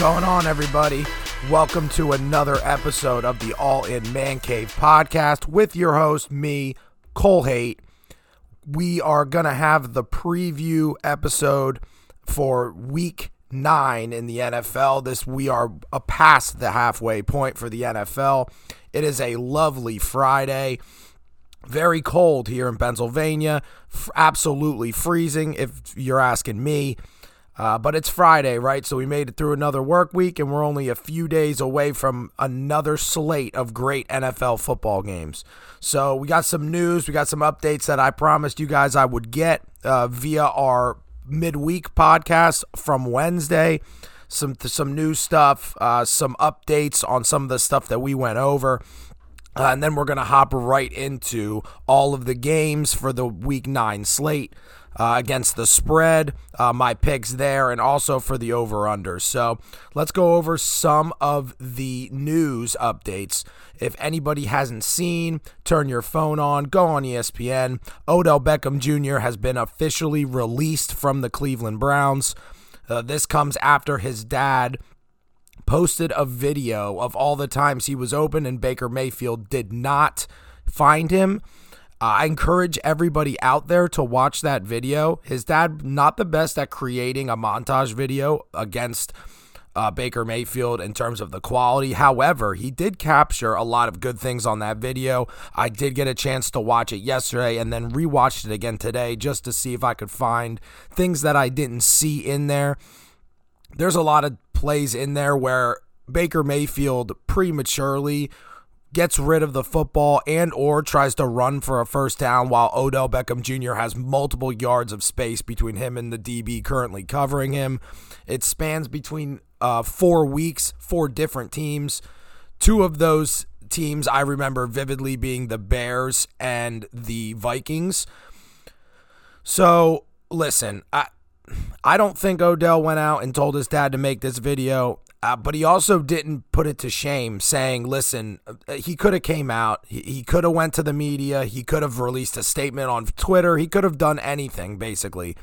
going on, everybody? Welcome to another episode of the All In Man Cave podcast with your host, me, Cole Haight. We are going to have the preview episode for week nine in the NFL. This we are uh, past the halfway point for the NFL. It is a lovely Friday. Very cold here in Pennsylvania. Absolutely freezing if you're asking me. Uh, but it's Friday, right? So we made it through another work week, and we're only a few days away from another slate of great NFL football games. So we got some news, we got some updates that I promised you guys I would get uh, via our midweek podcast from Wednesday. Some some new stuff, uh, some updates on some of the stuff that we went over. Uh, and then we're going to hop right into all of the games for the week nine slate uh, against the spread, uh, my picks there, and also for the over under. So let's go over some of the news updates. If anybody hasn't seen, turn your phone on, go on ESPN. Odell Beckham Jr. has been officially released from the Cleveland Browns. Uh, this comes after his dad posted a video of all the times he was open and Baker Mayfield did not find him. I encourage everybody out there to watch that video. His dad, not the best at creating a montage video against uh, Baker Mayfield in terms of the quality. However, he did capture a lot of good things on that video. I did get a chance to watch it yesterday and then rewatched it again today just to see if I could find things that I didn't see in there. There's a lot of plays in there where Baker Mayfield prematurely gets rid of the football and or tries to run for a first down while Odell Beckham Jr. has multiple yards of space between him and the DB currently covering him. It spans between uh, four weeks, four different teams. Two of those teams I remember vividly being the Bears and the Vikings. So listen, I I don't think Odell went out and told his dad to make this video, uh, but he also didn't put it to shame, saying, "Listen, uh, he could have came out, he, he could have went to the media, he could have released a statement on Twitter, he could have done anything, basically."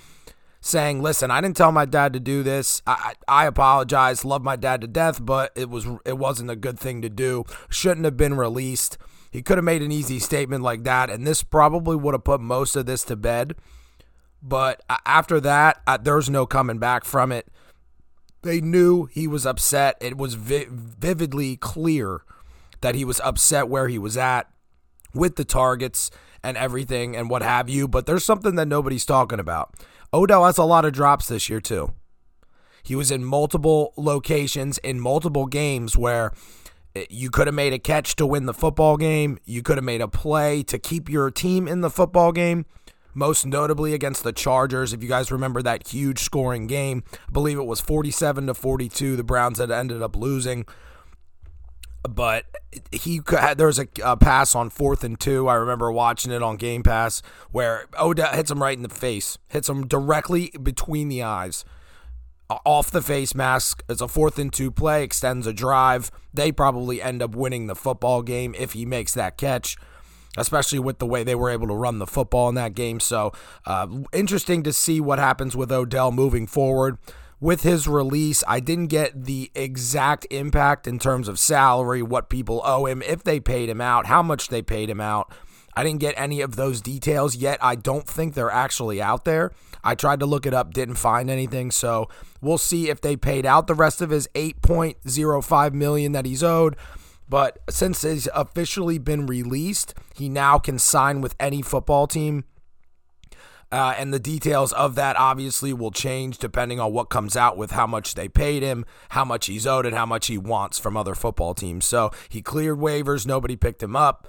Saying, "Listen, I didn't tell my dad to do this. I, I, I apologize. Love my dad to death, but it was it wasn't a good thing to do. Shouldn't have been released. He could have made an easy statement like that, and this probably would have put most of this to bed." But after that, there's no coming back from it. They knew he was upset. It was vi- vividly clear that he was upset where he was at with the targets and everything and what have you. But there's something that nobody's talking about. Odell has a lot of drops this year, too. He was in multiple locations in multiple games where eh, you could have made a catch to win the football game. You could have made a play to keep your team in the football game most notably against the Chargers. If you guys remember that huge scoring game, I believe it was 47 to 42. The Browns had ended up losing. But he had, there was a, a, pass on fourth and two. I remember watching it on Game Pass where Odell hits him right in the face, hits him directly between the eyes off the face mask. It's a fourth and two play, extends a drive. They probably end up winning the football game if he makes that catch especially with the way they were able to run the football in that game. So, uh, interesting to see what happens with Odell moving forward. With his release, I didn't get the exact impact in terms of salary, what people owe him, if they paid him out, how much they paid him out. I didn't get any of those details yet. I don't think they're actually out there. I tried to look it up, didn't find anything. So we'll see if they paid out the rest of his 8.05 million that he's owed. But since he's officially been released, he now can sign with any football team. Uh, and the details of that obviously will change depending on what comes out with how much they paid him, how much he's owed, and how much he wants from other football teams. So he cleared waivers. Nobody picked him up.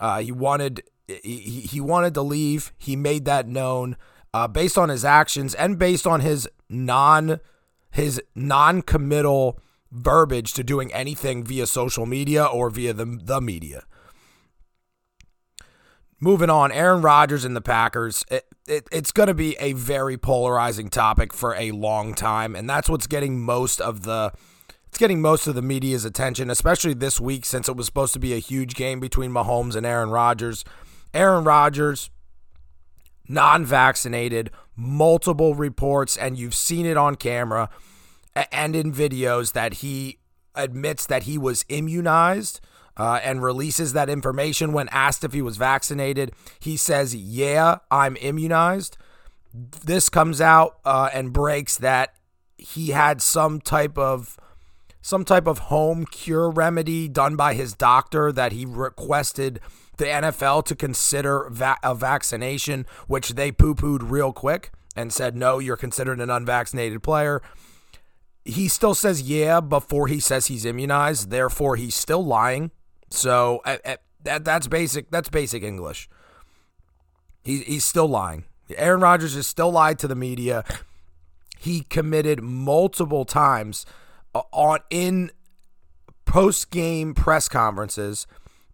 Uh, he wanted he, he wanted to leave. He made that known uh, based on his actions and based on his non his non committal verbiage to doing anything via social media or via the, the media. Moving on, Aaron Rodgers and the Packers. It, it, it's going to be a very polarizing topic for a long time, and that's what's getting most of the it's getting most of the media's attention, especially this week since it was supposed to be a huge game between Mahomes and Aaron Rodgers. Aaron Rodgers, non-vaccinated, multiple reports, and you've seen it on camera and in videos that he admits that he was immunized uh, and releases that information when asked if he was vaccinated. He says, Yeah, I'm immunized. This comes out uh, and breaks that he had some type of some type of home cure remedy done by his doctor that he requested the NFL to consider va- a vaccination, which they poo pooed real quick and said, no, you're considered an unvaccinated player. He still says yeah before he says he's immunized. Therefore, he's still lying. So uh, uh, that that's basic. That's basic English. He, he's still lying. Aaron Rodgers has still lied to the media. He committed multiple times uh, on in post game press conferences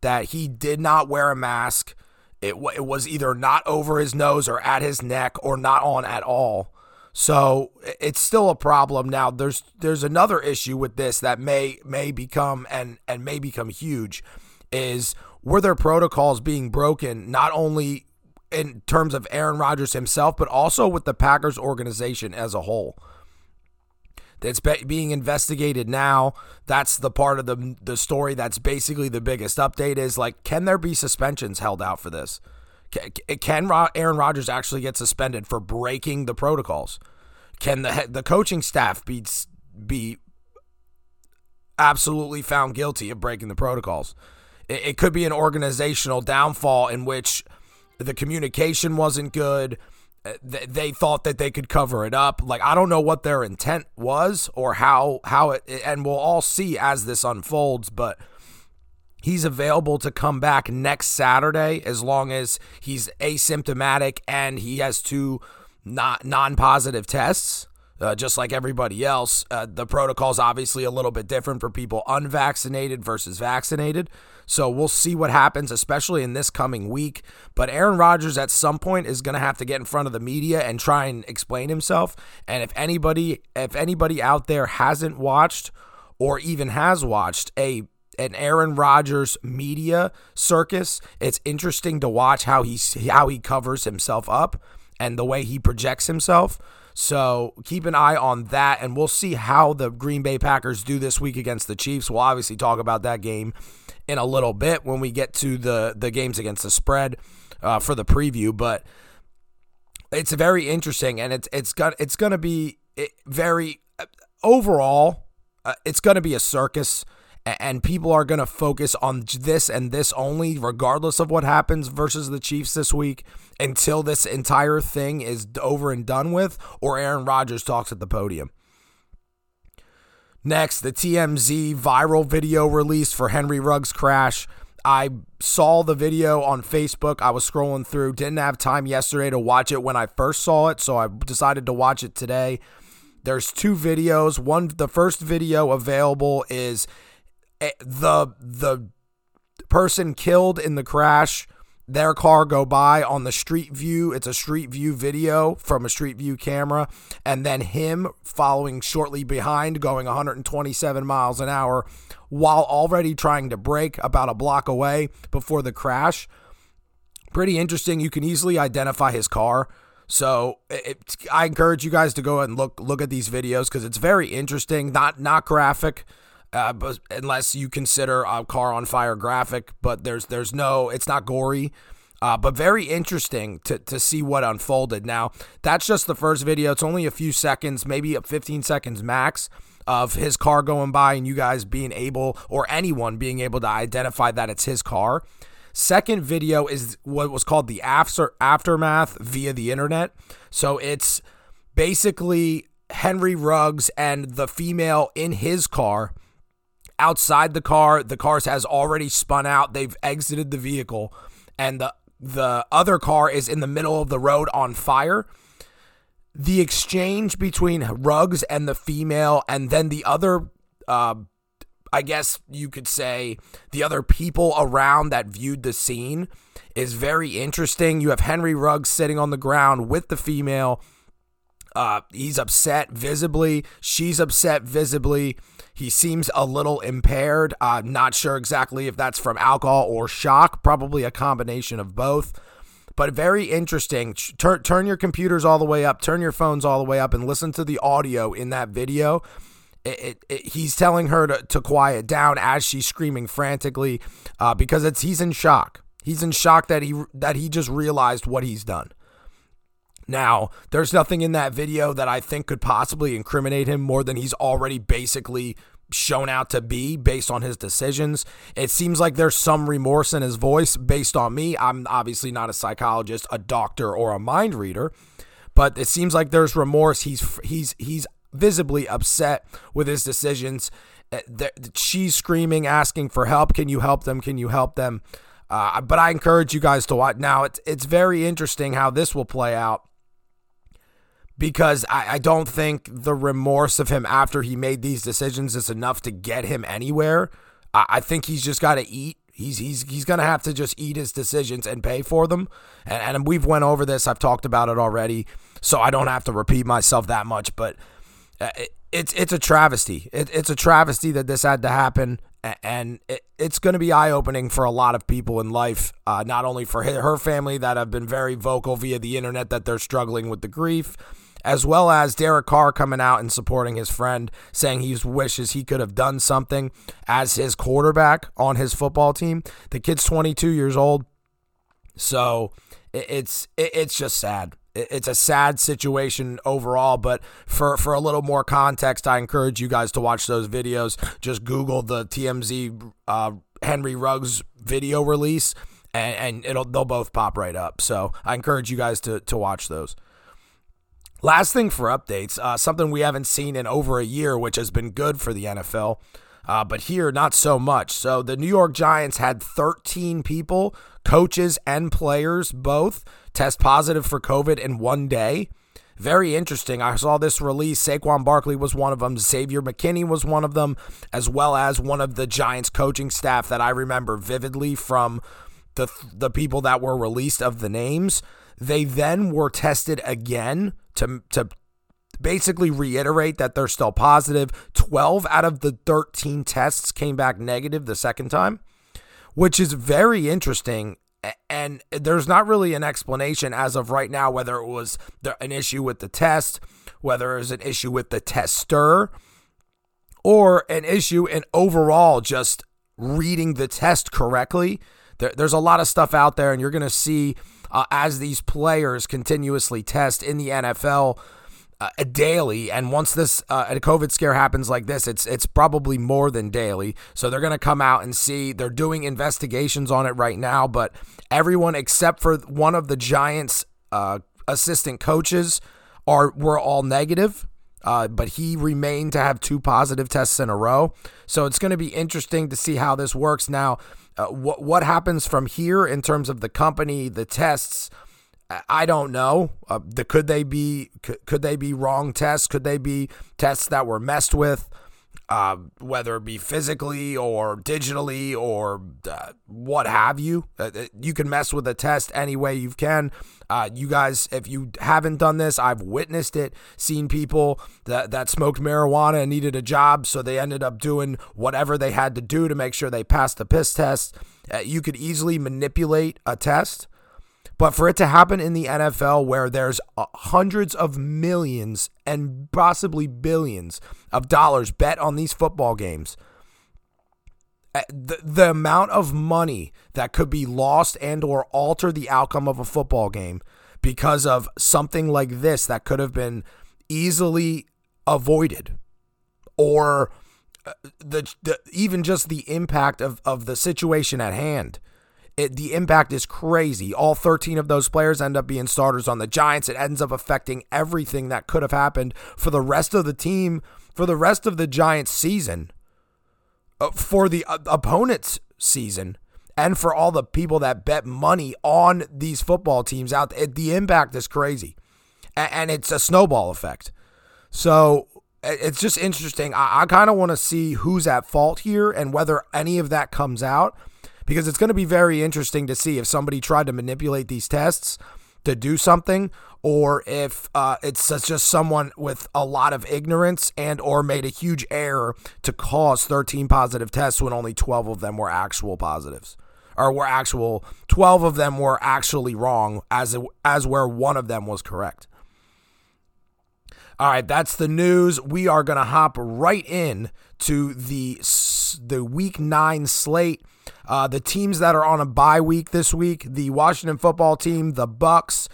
that he did not wear a mask. It, it was either not over his nose or at his neck or not on at all. So it's still a problem. Now there's there's another issue with this that may may become and and may become huge is were there protocols being broken not only in terms of Aaron Rodgers himself but also with the Packers organization as a whole. That's being investigated now. That's the part of the the story that's basically the biggest update is like can there be suspensions held out for this? Can Aaron Rodgers actually get suspended for breaking the protocols? Can the the coaching staff be be absolutely found guilty of breaking the protocols? It, could be an organizational downfall in which the communication wasn't good. Uh, they thought that they could cover it up. Like I don't know what their intent was or how how it and we'll all see as this unfolds, but He's available to come back next Saturday as long as he's asymptomatic and he has two not non-positive tests. Uh, just like everybody else, uh, the protocol is obviously a little bit different for people unvaccinated versus vaccinated. So we'll see what happens, especially in this coming week. But Aaron Rodgers at some point is going to have to get in front of the media and try and explain himself. And if anybody, if anybody out there hasn't watched or even has watched a an Aaron Rodgers media circus. It's interesting to watch how he how he covers himself up and the way he projects himself. So keep an eye on that, and we'll see how the Green Bay Packers do this week against the Chiefs. We'll obviously talk about that game in a little bit when we get to the the games against the spread uh, for the preview. But it's very interesting, and it's it's got it's going to be very uh, overall. Uh, it's going to be a circus and people are going to focus on this and this only, regardless of what happens versus the Chiefs this week, until this entire thing is over and done with, or Aaron Rodgers talks at the podium. Next, the TMZ viral video released for Henry Ruggs' crash. I saw the video on Facebook. I was scrolling through, didn't have time yesterday to watch it when I first saw it, so I decided to watch it today. There's two videos. One the first video available is Eh, the the person killed in the crash their car go by on the street view. It's a street view video from a street view camera. And then him following shortly behind going 127 miles an hour while already trying to brake about a block away before the crash. Pretty interesting. You can easily identify his car. So it, I encourage you guys to go and look look at these videos because it's very interesting. Not not graphic, uh, but unless you consider a car on fire graphic. But there's there's no, it's not gory. Uh, but very interesting to, to see what unfolded. Now, that's just the first video. It's only a few seconds, maybe 15 seconds max, of his car going by and you guys being able, or anyone being able to identify that it's his car. Second video is what was called the after aftermath via the internet. So it's basically Henry Ruggs and the female in his car outside the car. The cars has already spun out. They've exited the vehicle, and the the other car is in the middle of the road on fire. The exchange between Ruggs and the female, and then the other, uh, I guess you could say, the other people around that viewed the scene is very interesting. You have Henry Ruggs sitting on the ground with the female. Uh, he's upset visibly. She's upset visibly. He seems a little impaired. I'm not sure exactly if that's from alcohol or shock, probably a combination of both. But very interesting. Turn, turn your computers all the way up, turn your phones all the way up, and listen to the audio in that video. it, it, it, he's telling her to, to quiet down as she's screaming frantically uh, because it's he's in shock. He's in shock that he that he just realized what he's done. Now, there's nothing in that video that I think could possibly incriminate him more than he's already basically shown out to be based on his decisions. It seems like there's some remorse in his voice based on me. I'm obviously not a psychologist, a doctor, or a mind reader, but it seems like there's remorse. He's he's he's visibly upset with his decisions. Uh, she's screaming, asking for help. Can you help them? Can you help them? Uh, but I encourage you guys to watch. Now, it's it's very interesting how this will play out because I, I don't think the remorse of him after he made these decisions is enough to get him anywhere. I, I think he's just got to eat. He's he's he's gonna have to just eat his decisions and pay for them. And, and we've went over this. I've talked about it already, so I don't have to repeat myself that much. But uh, it, it's it's a travesty. It, it's a travesty that this had to happen, and it, it's going to be eye opening for a lot of people in life. Uh, not only for her family that have been very vocal via the internet that they're struggling with the grief, as well as Derek Carr coming out and supporting his friend, saying he wishes he could have done something as his quarterback on his football team. The kid's 22 years old, so it's it's just sad. It's a sad situation overall, but for, for a little more context, I encourage you guys to watch those videos. Just Google the TMZ uh, Henry Ruggs video release, and, and it'll they'll both pop right up. So I encourage you guys to to watch those. Last thing for updates, uh, something we haven't seen in over a year, which has been good for the NFL. Uh, but here, not so much. So the New York Giants had 13 people, coaches and players both, test positive for COVID in one day. Very interesting. I saw this release. Saquon Barkley was one of them. Xavier McKinney was one of them, as well as one of the Giants coaching staff that I remember vividly from the the people that were released of the names. They then were tested again to to basically reiterate that they're still positive. 12 out of the 13 tests came back negative the second time, which is very interesting. And there's not really an explanation as of right now whether it was an issue with the test, whether it was an issue with the tester, or an issue in overall just reading the test correctly. There, there's a lot of stuff out there, and you're going to see uh, as these players continuously test in the NFL. Uh, daily, and once this uh, a COVID scare happens like this, it's it's probably more than daily. So they're going to come out and see. They're doing investigations on it right now, but everyone except for one of the Giants' uh, assistant coaches are were all negative. Uh, but he remained to have two positive tests in a row. So it's going to be interesting to see how this works. Now, uh, what what happens from here in terms of the company, the tests? I don't know. Uh, the, could they be could, could they be wrong tests? Could they be tests that were messed with? Uh, whether it be physically or digitally or uh, what have you. Uh, uh, you can mess with a test any way you can. Uh, you guys, if you haven't done this, I've witnessed it, seen people that, that smoked marijuana and needed a job, so they ended up doing whatever they had to do to make sure they passed the piss test. Uh, you could easily manipulate a test. But for it to happen in the NFL where there's uh, hundreds of millions and possibly billions of dollars bet on these football games, uh, the, the amount of money that could be lost and or alter the outcome of a football game because of something like this that could have been easily avoided or uh, the, the even just the impact of, of the situation at hand it, the impact is crazy. All 13 of those players end up being starters on the Giants. It ends up affecting everything that could have happened for the rest of the team, for the rest of the Giants season, uh, for the uh, opponent's season, and for all the people that bet money on these football teams out. It, the impact is crazy. And, and it's a snowball effect. So it's just interesting. I, I kind of want to see who's at fault here and whether any of that comes out because it's going to be very interesting to see if somebody tried to manipulate these tests to do something or if uh, it's just someone with a lot of ignorance and or made a huge error to cause 13 positive tests when only 12 of them were actual positives or were actual 12 of them were actually wrong as as where one of them was correct All right, that's the news. We are going to hop right in to the the week 9 slate. Uh, the teams that are on a bye week this week, the Washington football team, the Bucs,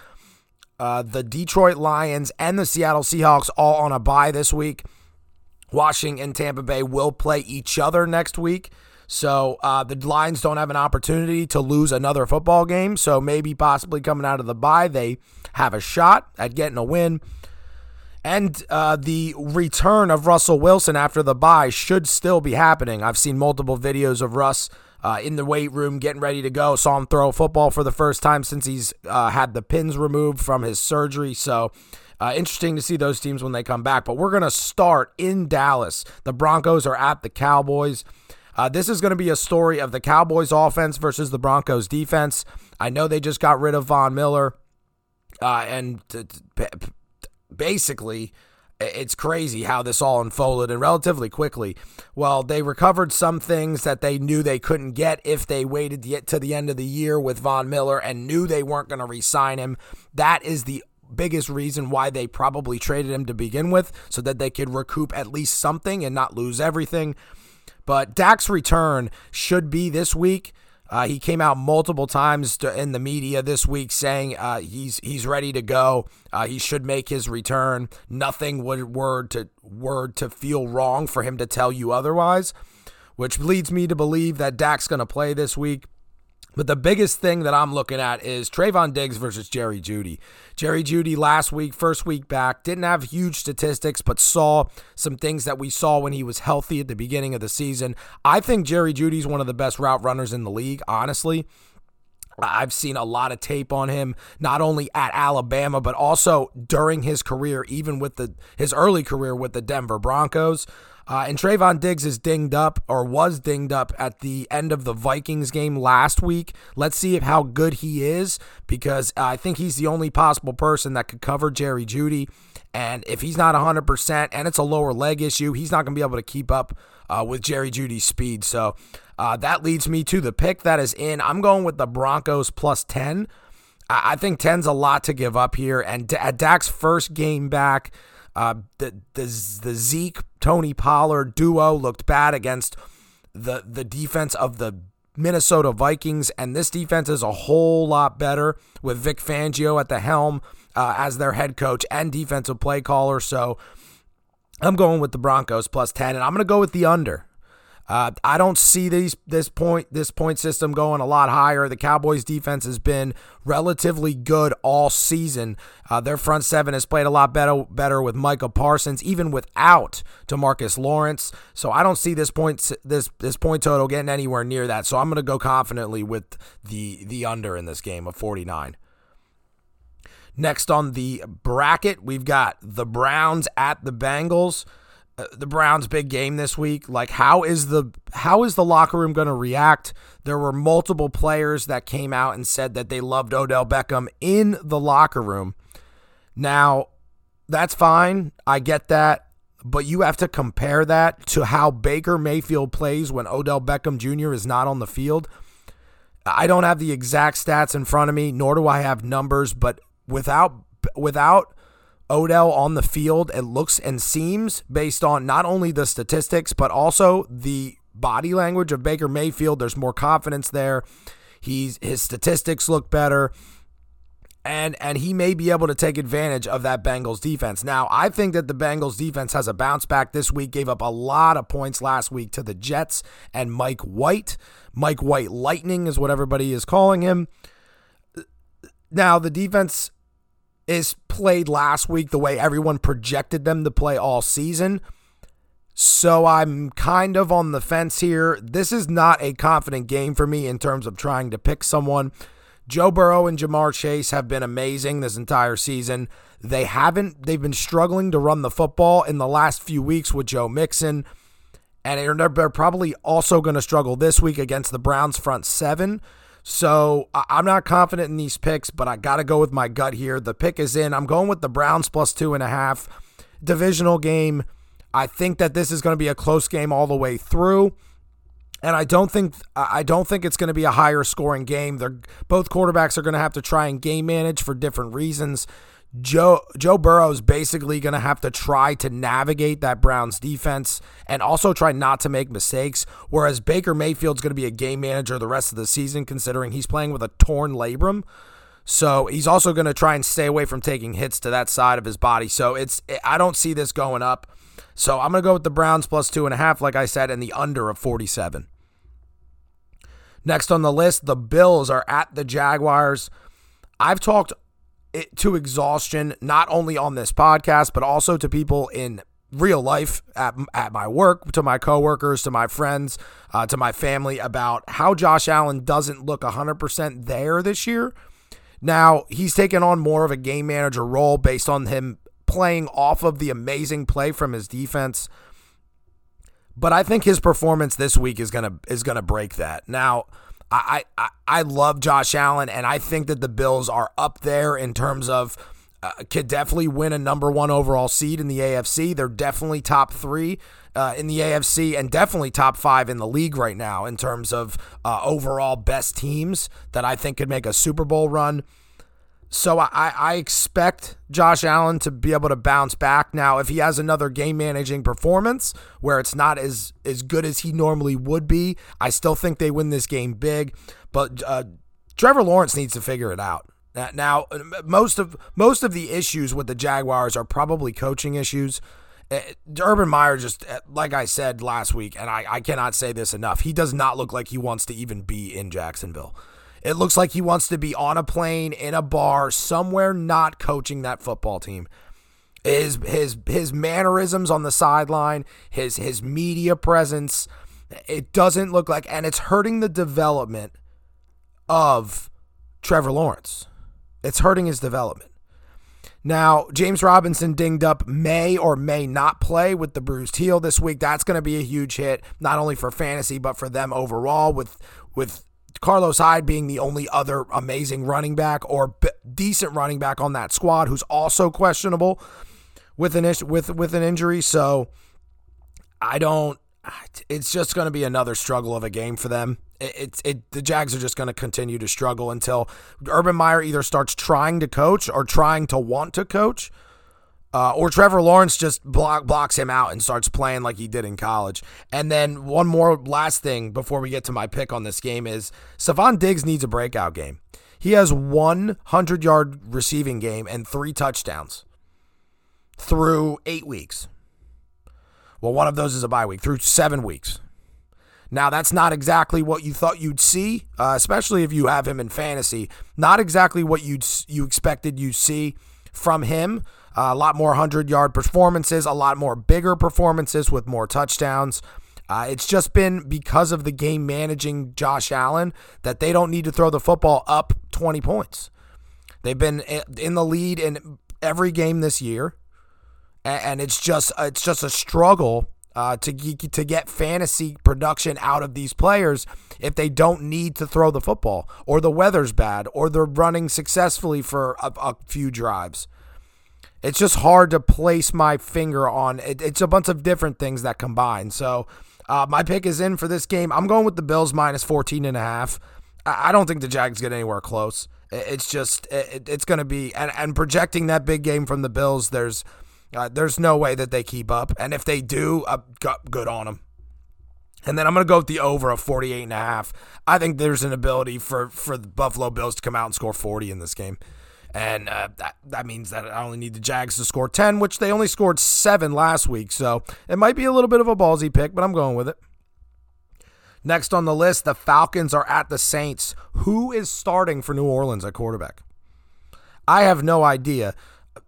uh, the Detroit Lions, and the Seattle Seahawks all on a bye this week. Washington and Tampa Bay will play each other next week. So uh, the Lions don't have an opportunity to lose another football game. So maybe possibly coming out of the bye, they have a shot at getting a win. And uh, the return of Russell Wilson after the bye should still be happening. I've seen multiple videos of Russ uh, in the weight room getting ready to go. Saw him throw a football for the first time since he's uh, had the pins removed from his surgery. So uh, interesting to see those teams when they come back. But we're going to start in Dallas. The Broncos are at the Cowboys. Uh, this is going to be a story of the Cowboys offense versus the Broncos defense. I know they just got rid of Von Miller. Uh, and t- t- basically, it's crazy how this all unfolded and relatively quickly. Well, they recovered some things that they knew they couldn't get if they waited to get to the end of the year with Von Miller and knew they weren't going to re sign him. That is the biggest reason why they probably traded him to begin with so that they could recoup at least something and not lose everything. But Dak's return should be this week. Uh, he came out multiple times to, in the media this week saying uh, he's he's ready to go. Uh, he should make his return. Nothing would word to word to feel wrong for him to tell you otherwise, which leads me to believe that Dak's going to play this week. But the biggest thing that I'm looking at is Trevon Diggs versus Jerry Jeudy. Jerry Jeudy last week, first week back, didn't have huge statistics, but saw some things that we saw when he was healthy at the beginning of the season. I think Jerry Jeudy's one of the best route runners in the league, honestly. I've seen a lot of tape on him, not only at Alabama, but also during his career, even with the his early career with the Denver Broncos. Uh, and Trevon Diggs is dinged up or was dinged up at the end of the Vikings game last week. Let's see if how good he is because I think he's the only possible person that could cover Jerry Jeudy. And if he's not 100% and it's a lower leg issue, he's not going to be able to keep up uh, with Jerry Jeudy's speed. So uh, that leads me to the pick that is in. I'm going with the Broncos plus 10. I, I think 10's a lot to give up here. And at Dak's first game back, uh, the, the the Zeke Tony Pollard duo looked bad against the the defense of the Minnesota Vikings, and this defense is a whole lot better with Vic Fangio at the helm uh, as their head coach and defensive play caller. So I'm going with the Broncos plus ten, and I'm going to go with the under. Uh, I don't see these this point this point system going a lot higher. The Cowboys defense has been relatively good all season. Uh, their front seven has played a lot better better with Micah Parsons, even without Demarcus Lawrence. So I don't see this point this this point total getting anywhere near that. So I'm going to go confidently with the the under in this game of 49. Next on the bracket, we've got the Browns at the Bengals. Uh, the Browns' big game this week. Like, how is the how is the locker room going to react? There were multiple players that came out and said that they loved Odell Beckham in the locker room. Now, that's fine. I get that. But you have to compare that to how Baker Mayfield plays when Odell Beckham Jr. is not on the field. I don't have the exact stats in front of me, nor do I have numbers, but without without Odell on the field, it looks and seems based on not only the statistics, but also the body language of Baker Mayfield. There's more confidence there. He's his statistics look better. And and he may be able to take advantage of that Bengals defense. Now, I think that the Bengals defense has a bounce back this week. Gave up a lot of points last week to the Jets and Mike White. Mike White Lightning is what everybody is calling him. Now, the defense is played last week the way everyone projected them to play all season. So I'm kind of on the fence here. This is not a confident game for me in terms of trying to pick someone. Joe Burrow and Ja'Marr Chase have been amazing this entire season. They haven't they've been struggling to run the football in the last few weeks with Joe Mixon. And they're probably also going to struggle this week against the Browns front seven. So I'm not confident in these picks, but I got to go with my gut here. The pick is in. I'm going with the Browns plus two and a half. Divisional game. I think that this is going to be a close game all the way through. And I don't think I don't think it's going to be a higher scoring game. They're both quarterbacks are going to have to try and game manage for different reasons. Joe Joe Burrow is basically going to have to try to navigate that Browns defense and also try not to make mistakes. Whereas Baker Mayfield's going to be a game manager the rest of the season, considering he's playing with a torn labrum. So he's also going to try and stay away from taking hits to that side of his body. So it's I don't see this going up. So I'm going to go with the Browns plus two and a half, like I said, and the under of 47. Next on the list, the Bills are at the Jaguars. I've talked it to exhaustion, not only on this podcast, but also to people in real life at, at my work, to my coworkers, to my friends, uh, to my family about how Josh Allen doesn't look 100% there this year. Now, he's taken on more of a game manager role based on him playing off of the amazing play from his defense. But I think his performance this week is gonna is gonna break that. Now, I I I love Josh Allen, and I think that the Bills are up there in terms of uh, could definitely win a number one overall seed in the AFC. They're definitely top three uh, in the AFC and definitely top five in the league right now in terms of uh, overall best teams that I think could make a Super Bowl run. So I, I expect Josh Allen to be able to bounce back. Now, if he has another game managing performance where it's not as as good as he normally would be, I still think they win this game big. But uh, Trevor Lawrence needs to figure it out. Now, most of most of the issues with the Jaguars are probably coaching issues. Uh, Urban Meyer just, uh, like I said last week, and I, I cannot say this enough. He does not look like he wants to even be in Jacksonville. It looks like he wants to be on a plane, in a bar, somewhere not coaching that football team. His his his mannerisms on the sideline, his his media presence, it doesn't look like and it's hurting the development of Trevor Lawrence. It's hurting his development. Now, James Robinson dinged up may or may not play with the bruised heel this week. That's going to be a huge hit, not only for fantasy, but for them overall with with Carlos Hyde being the only other amazing running back or b- decent running back on that squad who's also questionable with an is- with with an injury. So I don't. It's just going to be another struggle of a game for them. It's it, it, the Jags are just going to continue to struggle until Urban Meyer either starts trying to coach or trying to want to coach uh, or Trevor Lawrence just block, blocks him out and starts playing like he did in college. And then one more last thing before we get to my pick on this game is Stefon Diggs needs a breakout game. He has 100 yard receiving game and three touchdowns through eight weeks. Well, one of those is a bye week, through seven weeks. Now, that's not exactly what you thought you'd see, uh, especially if you have him in fantasy. Not exactly what you'd you expected you'd see from him. Uh, a lot more 100 yard performances, a lot more bigger performances with more touchdowns. Uh, it's just been because of the game managing Josh Allen that they don't need to throw the football up 20 points. They've been in the lead in every game this year, and it's just it's just a struggle uh, to to get fantasy production out of these players if they don't need to throw the football, or the weather's bad, or they're running successfully for a, a few drives. It's just hard to place my finger on. It, it's a bunch of different things that combine. So uh, my pick is in for this game. I'm going with the Bills minus 14 and a half. I, don't think the Jags get anywhere close. It, it's just it, it's going to be and, and projecting that big game from the Bills. There's uh, there's no way that they keep up. And if they do, uh, good on them. And then I'm going to go with the over of 48 and a half. I think there's an ability for, for the Buffalo Bills to come out and score 40 in this game. And uh, that, that means that I only need the Jags to score 10, which they only scored 7 last week. So it might be a little bit of a ballsy pick, but I'm going with it. Next on the list, the Falcons are at the Saints. Who is starting for New Orleans at quarterback? I have no idea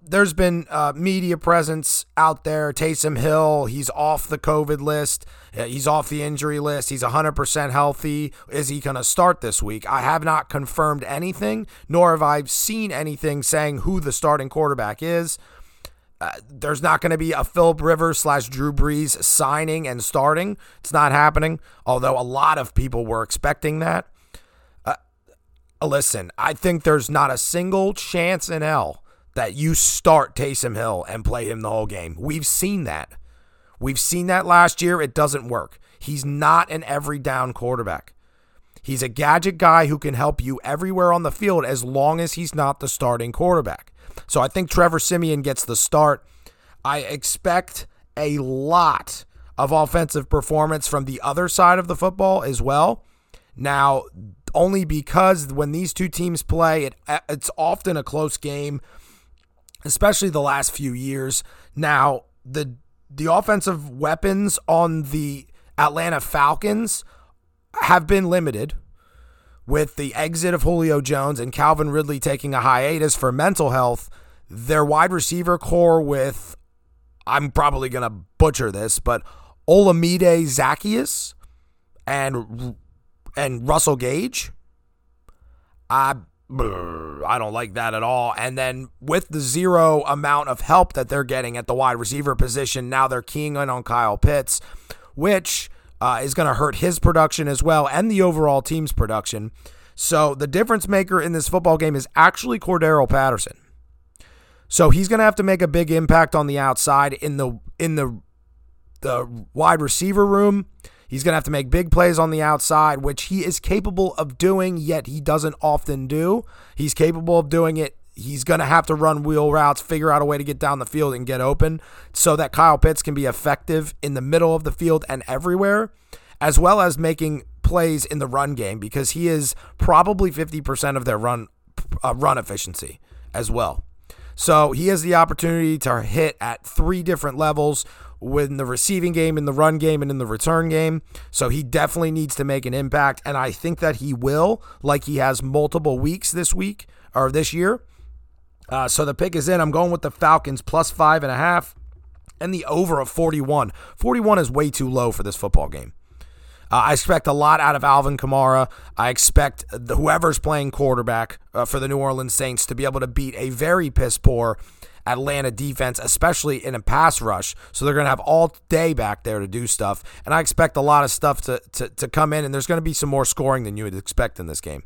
there's been uh, media presence out there. Taysom Hill, he's off the COVID list. He's off the injury list. He's 100% healthy. Is he going to start this week? I have not confirmed anything, nor have I seen anything saying who the starting quarterback is. Uh, there's not going to be a Philip Rivers slash Drew Brees signing and starting. It's not happening, although a lot of people were expecting that. Uh, listen, I think there's not a single chance in hell that you start Taysom Hill and play him the whole game. We've seen that. We've seen that last year. It doesn't work. He's not an every down quarterback. He's a gadget guy who can help you everywhere on the field as long as he's not the starting quarterback. So I think Trevor Siemian gets the start. I expect a lot of offensive performance from the other side of the football as well. Now, only because when these two teams play, it, it's often a close game, especially the last few years. Now, the the offensive weapons on the Atlanta Falcons have been limited with the exit of Julio Jones and Calvin Ridley taking a hiatus for mental health. Their wide receiver core with I'm probably going to butcher this, but Olamide Zaccheaus and and Russell Gage. I I don't like that at all. And then with the zero amount of help that they're getting at the wide receiver position, now they're keying in on Kyle Pitts, which uh, is going to hurt his production as well and the overall team's production. So the difference maker in this football game is actually Cordarrelle Patterson. So he's going to have to make a big impact on the outside in the in the the wide receiver room. He's going to have to make big plays on the outside, which he is capable of doing, yet he doesn't often do. He's capable of doing it. He's going to have to run wheel routes, figure out a way to get down the field and get open so that Kyle Pitts can be effective in the middle of the field and everywhere, as well as making plays in the run game because he is probably 50% of their run uh, run efficiency as well. So he has the opportunity to hit at three different levels in the receiving game, in the run game, and in the return game. So he definitely needs to make an impact. And I think that he will, like he has multiple weeks this week or this year. Uh, so the pick is in. I'm going with the Falcons plus five and a half and the over of 41. 41 is way too low for this football game. Uh, I expect a lot out of Alvin Kamara. I expect the, whoever's playing quarterback uh, for the New Orleans Saints to be able to beat a very piss poor Atlanta defense, especially in a pass rush. So they're going to have all day back there to do stuff. And I expect a lot of stuff to, to, to come in, and there's going to be some more scoring than you would expect in this game.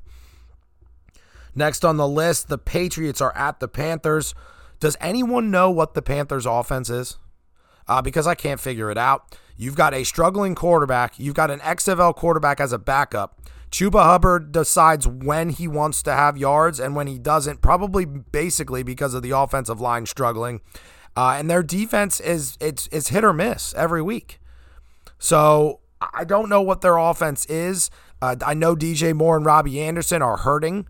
Next on the list, the Patriots are at the Panthers. Does anyone know what the Panthers' offense is? Uh, because I can't figure it out. You've got a struggling quarterback. You've got an XFL quarterback as a backup. Chuba Hubbard decides when he wants to have yards and when he doesn't, probably basically because of the offensive line struggling. Uh, and their defense is it's it's hit or miss every week. So I don't know what their offense is. Uh, I know DJ Moore and Robbie Anderson are hurting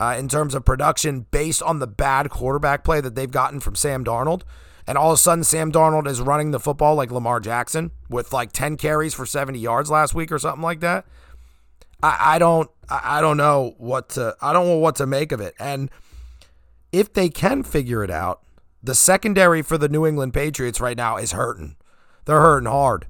uh, in terms of production based on the bad quarterback play that they've gotten from Sam Darnold. And all of a sudden, Sam Darnold is running the football like Lamar Jackson with like 10 carries for 70 yards last week or something like that. I, I don't I don't know what to I don't know what to make of it. And if they can figure it out, the secondary for the New England Patriots right now is hurting. They're hurting hard.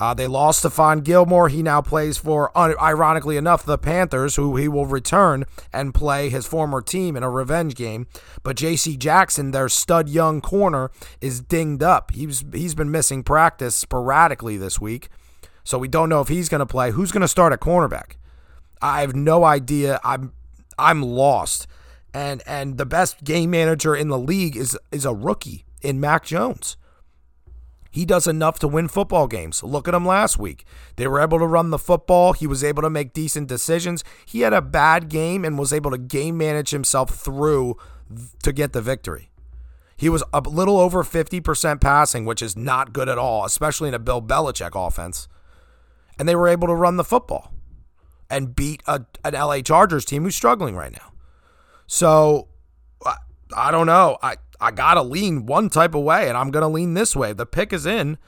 Uh, they lost Stephon Gilmore. He now plays for, ironically enough, the Panthers, who he will return and play his former team in a revenge game. But J.C. Jackson, their stud young corner, is dinged up. He's he's been missing practice sporadically this week, so we don't know if he's going to play. Who's going to start at cornerback? I have no idea. I'm I'm lost. And and the best game manager in the league is is a rookie in Mac Jones. He does enough to win football games. Look at him last week. They were able to run the football. He was able to make decent decisions. He had a bad game and was able to game manage himself through to get the victory. He was a little over 50% passing, which is not good at all, especially in a Bill Belichick offense. And they were able to run the football and beat a, an LA Chargers team who's struggling right now. So I, I don't know. I, I got to lean one type of way, and I'm going to lean this way. The pick is in.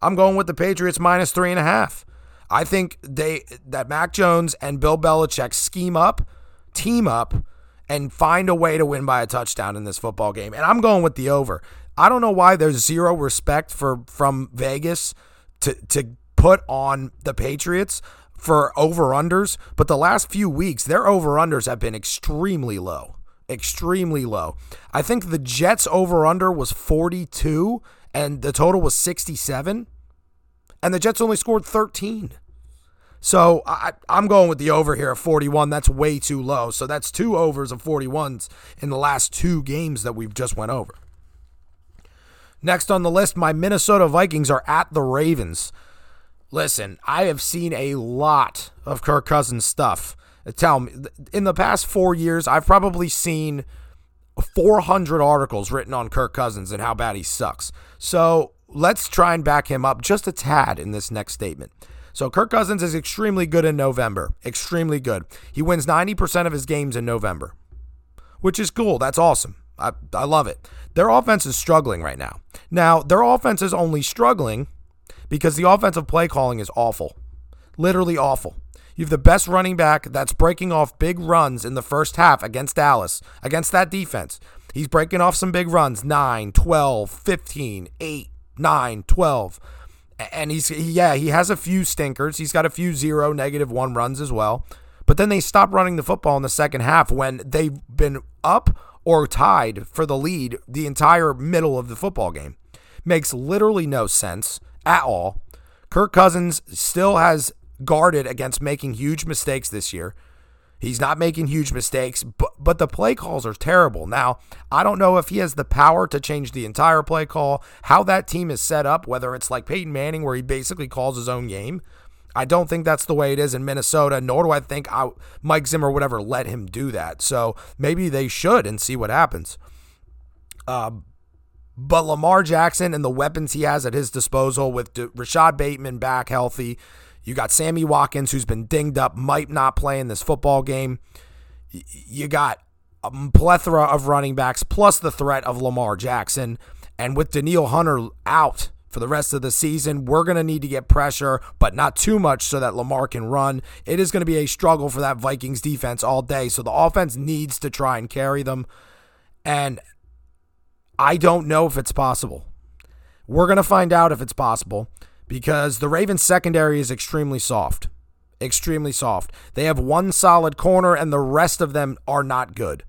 I'm going with the Patriots minus three and a half. I think they that Mac Jones and Bill Belichick scheme up, team up, and find a way to win by a touchdown in this football game. And I'm going with the over. I don't know why there's zero respect for from Vegas to to put on the Patriots for over unders, but the last few weeks, their over unders have been extremely low. Extremely low. I think the Jets over under was 42 and the total was 67. And the Jets only scored 13. So I, am going with the over here at 41. That's way too low. So that's two overs of 41s in the last two games that we've just went over. Next on the list, my Minnesota Vikings are at the Ravens. Listen, I have seen a lot of Kirk Cousins stuff. Tell me, in the past four years, I've probably seen 400 articles written on Kirk Cousins and how bad he sucks. So let's try and back him up just a tad in this next statement. So Kirk Cousins is extremely good in November. Extremely good. He wins 90% of his games in November, which is cool. That's awesome. I, I love it. Their offense is struggling right now. Now, their offense is only struggling because the offensive play calling is awful. Literally awful. You have the best running back that's breaking off big runs in the first half against Dallas, against that defense. He's breaking off some big runs 9, 12, 15, 8, 9, 12. And he's, yeah, he has a few stinkers. He's got a few zero, negative one runs as well. But then they stop running the football in the second half when they've been up or tied for the lead the entire middle of the football game. Makes literally no sense at all. Kirk Cousins still has guarded against making huge mistakes this year. He's not making huge mistakes, but but the play calls are terrible. Now, I don't know if he has the power to change the entire play call, how that team is set up, whether it's like Peyton Manning where he basically calls his own game. I don't think that's the way it is in Minnesota, nor do I think I, Mike Zimmer would ever let him do that. So maybe they should and see what happens. Uh, but Lamar Jackson and the weapons he has at his disposal with Rashod Bateman back healthy, you got Sammy Watkins, who's been dinged up, might not play in this football game. You got a plethora of running backs, plus the threat of Lamar Jackson. And with Danielle Hunter out for the rest of the season, we're going to need to get pressure, but not too much so that Lamar can run. It is going to be a struggle for that Vikings defense all day. So the offense needs to try and carry them. And I don't know if it's possible. We're going to find out if it's possible because the Ravens secondary is extremely soft. Extremely soft. They have one solid corner, and the rest of them are not good.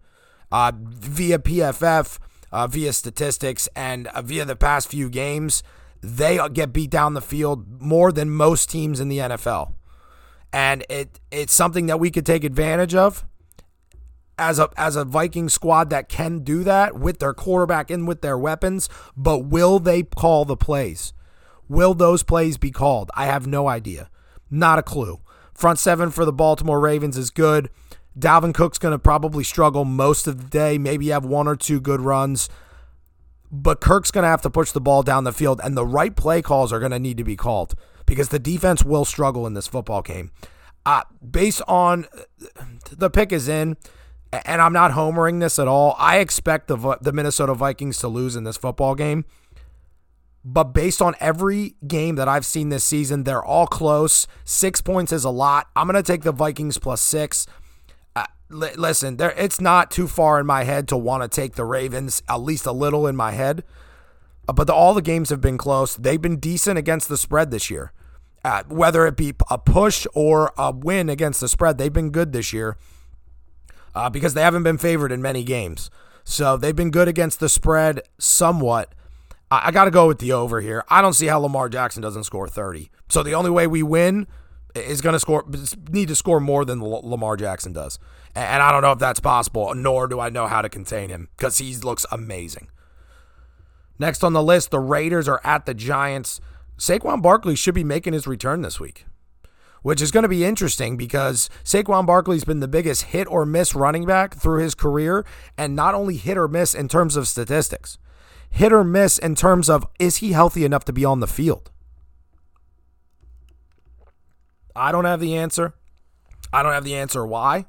Uh, via PFF, uh, via statistics, and uh, via the past few games, they get beat down the field more than most teams in the NFL. And it it's something that we could take advantage of as a as a Viking squad that can do that with their quarterback and with their weapons, but will they call the plays? Will those plays be called? I have no idea. Not a clue. Front seven for the Baltimore Ravens is good. Dalvin Cook's going to probably struggle most of the day, maybe have one or two good runs. But Kirk's going to have to push the ball down the field, and the right play calls are going to need to be called because the defense will struggle in this football game. Uh, based on the pick is in, and I'm not homering this at all. I expect the the Minnesota Vikings to lose in this football game. But based on every game that I've seen this season, they're all close. Six points is a lot. I'm going to take the Vikings plus six. Uh, li- listen, there it's not too far in my head to want to take the Ravens, at least a little in my head. Uh, but the, all the games have been close. They've been decent against the spread this year. Uh, whether it be a push or a win against the spread, they've been good this year uh, because they haven't been favored in many games. So they've been good against the spread somewhat. I, I got to go with the over here. I don't see how Lamar Jackson doesn't score 30. So the only way we win is going to score need to score more than Lamar Jackson does. And I don't know if that's possible, nor do I know how to contain him because he looks amazing. Next on the list, the Raiders are at the Giants. Saquon Barkley should be making his return this week, which is going to be interesting because Saquon Barkley's been the biggest hit or miss running back through his career, and not only hit or miss in terms of statistics hit or miss in terms of is he healthy enough to be on the field? I don't have the answer. I don't have the answer why.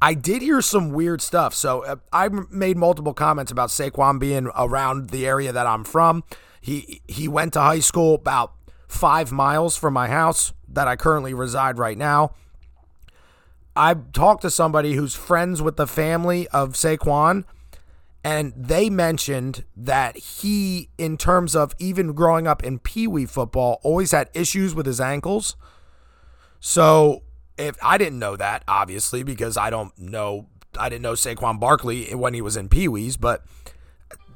I did hear some weird stuff. So uh, I made multiple comments about Saquon being around the area that I'm from. He he went to high school about five miles from my house that I currently reside right now. I talked to somebody who's friends with the family of Saquon and they mentioned that he, in terms of even growing up in Pee Wee football, always had issues with his ankles. So, if I didn't know that, obviously, because I don't know, I didn't know Saquon Barkley when he was in Pee Wee's, but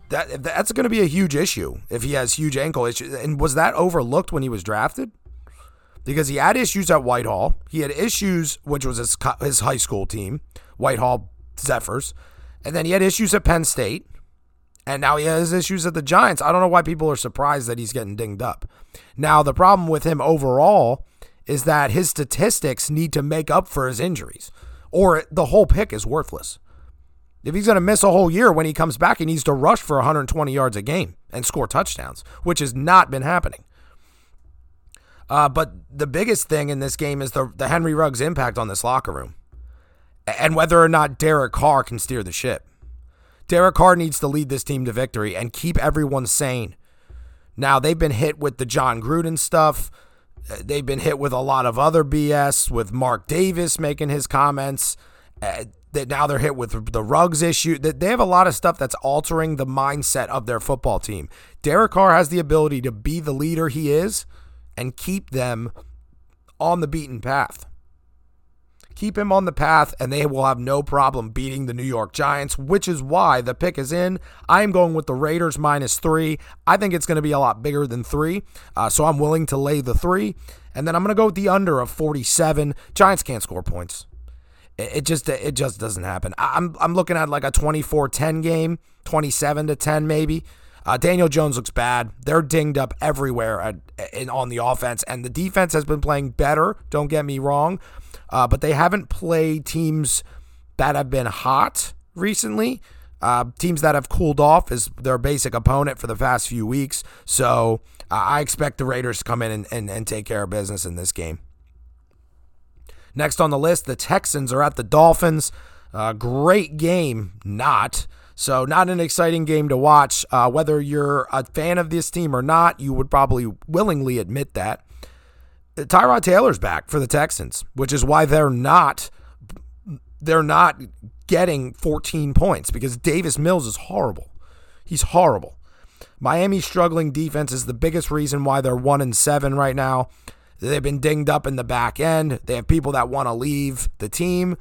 that that's going to be a huge issue if he has huge ankle issues. And was that overlooked when he was drafted? Because he had issues at Whitehall. He had issues, which was his, his high school team, Whitehall Zephyrs. And then he had issues at Penn State. And now he has issues at the Giants. I don't know why people are surprised that he's getting dinged up. Now, the problem with him overall is that his statistics need to make up for his injuries, or the whole pick is worthless. If he's going to miss a whole year when he comes back, he needs to rush for 120 yards a game and score touchdowns, which has not been happening. Uh, but the biggest thing in this game is the, the Henry Ruggs impact on this locker room and whether or not Derek Carr can steer the ship. Derek Carr needs to lead this team to victory and keep everyone sane. Now, they've been hit with the Jon Gruden stuff. They've been hit with a lot of other BS, with Mark Davis making his comments. Uh, that now they're hit with the Ruggs issue. That they have a lot of stuff that's altering the mindset of their football team. Derek Carr has the ability to be the leader he is and keep them on the beaten path. Keep him on the path, and they will have no problem beating the New York Giants, which is why the pick is in. I am going with the Raiders minus three. I think it's going to be a lot bigger than three, uh, so I'm willing to lay the three. And then I'm going to go with the under of 47. Giants can't score points. It, just it just doesn't happen. I'm I'm looking at like a 24-10 game, 27 to 10 maybe. Uh, Daniel Jones looks bad. They're dinged up everywhere at, in, on the offense, and the defense has been playing better. Don't get me wrong, uh, but they haven't played teams that have been hot recently. Uh, teams that have cooled off is their basic opponent for the past few weeks. So uh, I expect the Raiders to come in and, and, and take care of business in this game. Next on the list, the Texans are at the Dolphins. Uh, great game, not. So, not an exciting game to watch. Uh, whether you're a fan of this team or not, you would probably willingly admit that. Tyrod Taylor's back for the Texans, which is why they're not they're not getting 14 points because Davis Mills is horrible. He's horrible. Miami's struggling defense is the biggest reason why they're 1 and 7 right now. They've been dinged up in the back end. They have people that want to leave the team.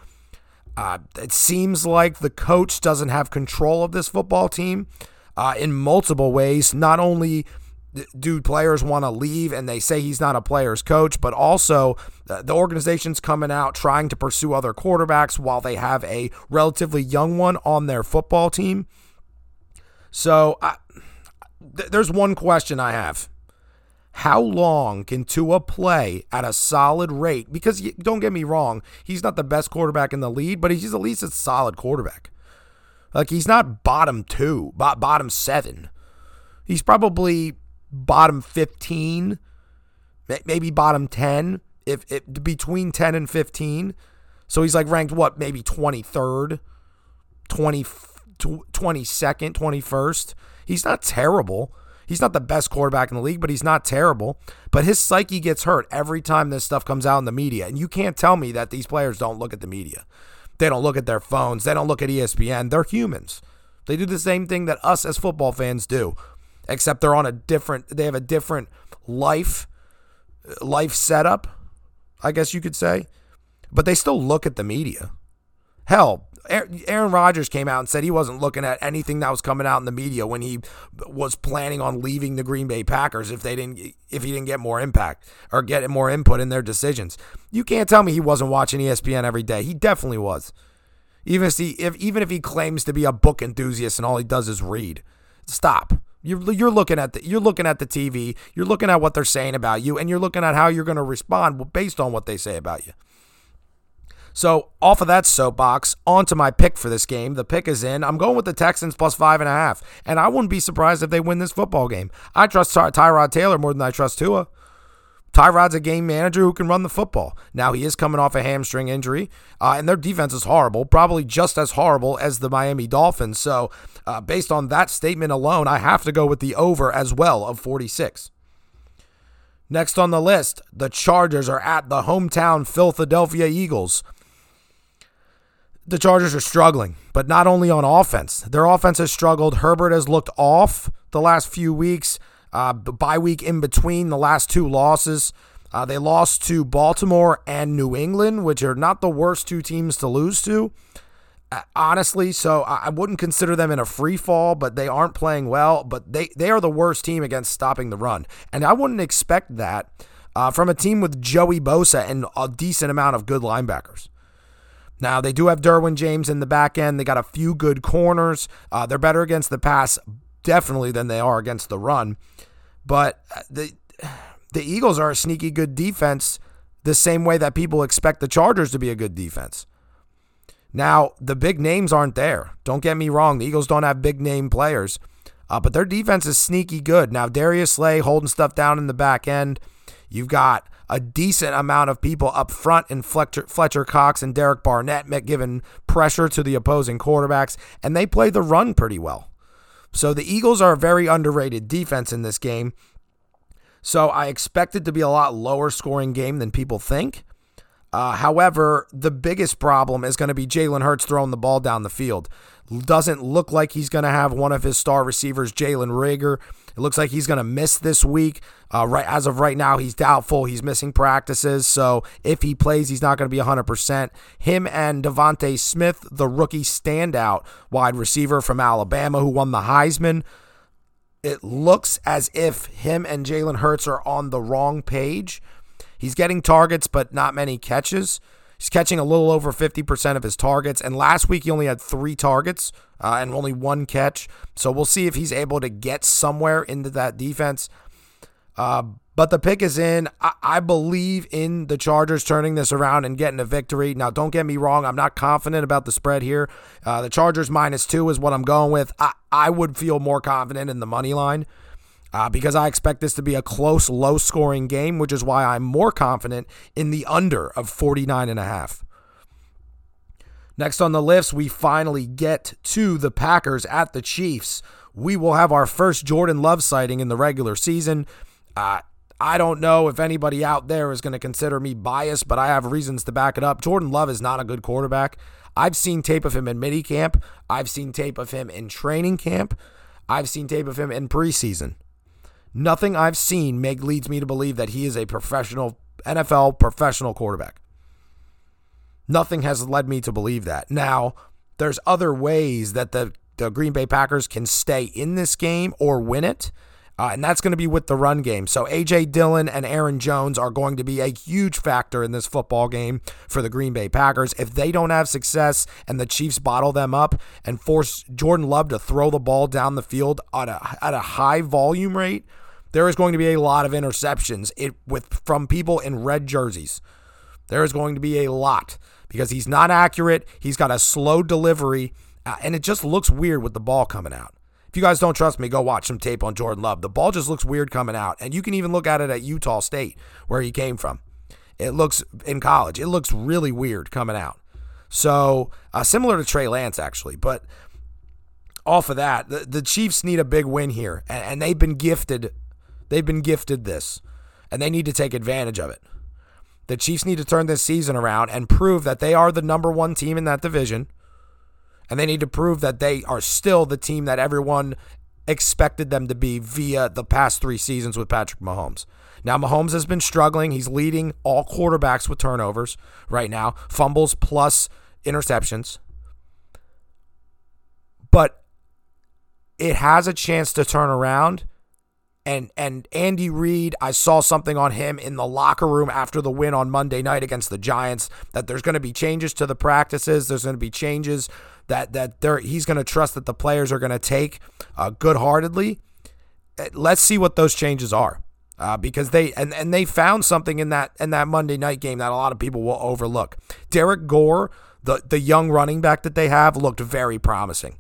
Uh, it seems like the coach doesn't have control of this football team uh, in multiple ways. Not only do players want to leave and they say he's not a player's coach, but also uh, the organization's coming out trying to pursue other quarterbacks while they have a relatively young one on their football team. So th- there's one question I have. How long can Tua play at a solid rate? Because don't get me wrong, he's not the best quarterback in the league, but he's at least a solid quarterback. Like he's not bottom two, bottom seven. He's probably bottom 15, maybe bottom 10, if, if between 10 and 15. So he's like ranked what, maybe 23rd, 20, 22nd, 21st. He's not terrible. He's not the best quarterback in the league, but he's not terrible. But his psyche gets hurt every time this stuff comes out in the media. And you can't tell me that these players don't look at the media. They don't look at their phones. They don't look at ESPN. They're humans. They do the same thing that us as football fans do, except they're on a different, they have a different life, life setup, I guess you could say. But they still look at the media. Hell, Aaron Rodgers came out and said he wasn't looking at anything that was coming out in the media when he was planning on leaving the Green Bay Packers if they didn't if he didn't get more impact or get more input in their decisions. You can't tell me he wasn't watching ESPN every day. He definitely was. Even if he if even if he claims to be a book enthusiast and all he does is read. Stop. You're, you're looking at the you're looking at the TV. You're looking at what they're saying about you, and you're looking at how you're going to respond based on what they say about you. So off of that soapbox, onto my pick for this game. The pick is in. I'm going with the Texans plus five and a half, and I wouldn't be surprised if they win this football game. I trust Ty- Tyrod Taylor more than I trust Tua. Tyrod's a game manager who can run the football. Now he is coming off a hamstring injury, uh, and their defense is horrible, probably just as horrible as the Miami Dolphins. So, uh, based on that statement alone, I have to go with the over as well of 46. Next on the list, the Chargers are at the hometown Philadelphia Eagles the Chargers are struggling, but not only on offense. Their offense has struggled. Herbert has looked off the last few weeks. Uh, bye week in between the last two losses. Uh, they lost to Baltimore and New England, which are not the worst two teams to lose to. Uh, honestly, so I wouldn't consider them in a free fall, but they aren't playing well. But they, they are the worst team against stopping the run. And I wouldn't expect that uh, from a team with Joey Bosa and a decent amount of good linebackers. Now, they do have Derwin James in the back end. They got a few good corners. Uh, they're better against the pass, definitely, than they are against the run. But uh, the, the Eagles are a sneaky good defense, the same way that people expect the Chargers to be a good defense. Now, the big names aren't there. Don't get me wrong. The Eagles don't have big name players, uh, but their defense is sneaky good. Now, Darius Slay holding stuff down in the back end. You've got a decent amount of people up front in Fletcher, Fletcher Cox and Derek Barnett giving pressure to the opposing quarterbacks, and they play the run pretty well. So the Eagles are a very underrated defense in this game. So I expect it to be a lot lower scoring game than people think. Uh, however, the biggest problem is going to be Jalen Hurts throwing the ball down the field. Doesn't look like he's going to have one of his star receivers, Jalen Reagor. It looks like he's going to miss this week. Uh, right as of right now, he's doubtful. He's missing practices, so if he plays, he's not going to be 100%. Him and DeVonta Smith, the rookie standout wide receiver from Alabama, who won the Heisman. It looks as if him and Jalen Hurts are on the wrong page. He's getting targets, but not many catches. He's catching a little over 50% of his targets. And last week, he only had three targets uh, and only one catch. So we'll see if he's able to get somewhere into that defense. Uh, but the pick is in. I-, I believe in the Chargers turning this around and getting a victory. Now, don't get me wrong. I'm not confident about the spread here. Uh, the Chargers minus two is what I'm going with. I, I would feel more confident in the money line uh, because I expect this to be a close, low scoring game, which is why I'm more confident in the under of 49 and a half. Next on the list, we finally get to the Packers at the Chiefs. We will have our first Jordan Love sighting in the regular season. Uh, I don't know if anybody out there is going to consider me biased, but I have reasons to back it up. Jordan Love is not a good quarterback. I've seen tape of him in mini camp. I've seen tape of him in training camp. I've seen tape of him in preseason. Nothing I've seen make leads me to believe that he is a professional NFL professional quarterback. Nothing has led me to believe that. Now, there's other ways that the, the Green Bay Packers can stay in this game or win it. Uh, and that's going to be with the run game. So A.J. Dillon and Aaron Jones are going to be a huge factor in this football game for the Green Bay Packers. If they don't have success and the Chiefs bottle them up and force Jordan Love to throw the ball down the field at a, at a high volume rate, there is going to be a lot of interceptions it, with from people in red jerseys. There is going to be a lot because he's not accurate. He's got a slow delivery, uh, and it just looks weird with the ball coming out. If you guys don't trust me, go watch some tape on Jordan Love. The ball just looks weird coming out, and you can even look at it at Utah State where he came from. It looks in college. It looks really weird coming out. So uh, similar to Trey Lance actually, but off of that, the, the Chiefs need a big win here, and, and they've been gifted They've been gifted this, and they need to take advantage of it. The Chiefs need to turn this season around and prove that they are the number one team in that division. And they need to prove that they are still the team that everyone expected them to be via the past three seasons with Patrick Mahomes. Now, Mahomes has been struggling. He's leading all quarterbacks with turnovers right now, fumbles plus interceptions. But it has a chance to turn around and and Andy Reid, I saw something on him in the locker room after the win on Monday night against the Giants that there's going to be changes to the practices. There's going to be changes that that there he's going to trust that the players are going to take uh, good-heartedly. Uh, let's see what those changes are. Uh, because they and, and they found something in that in that Monday night game that a lot of people will overlook. Derrick Gore, the the young running back that they have, looked very promising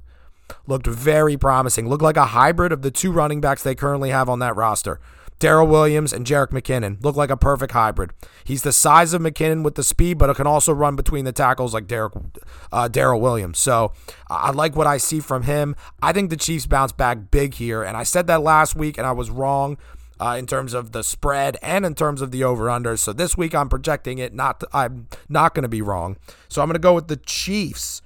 looked very promising. Looked like a hybrid of the two running backs they currently have on that roster. Darrel Williams and Jerick McKinnon look like a perfect hybrid. He's the size of McKinnon with the speed, but it can also run between the tackles like Darrel uh, Williams. So I like what I see from him. I think the Chiefs bounce back big here, and I said that last week, and I was wrong. Uh, in terms of the spread and in terms of the over under. So this week I'm projecting it. Not I'm not going to be wrong. So I'm going to go with the Chiefs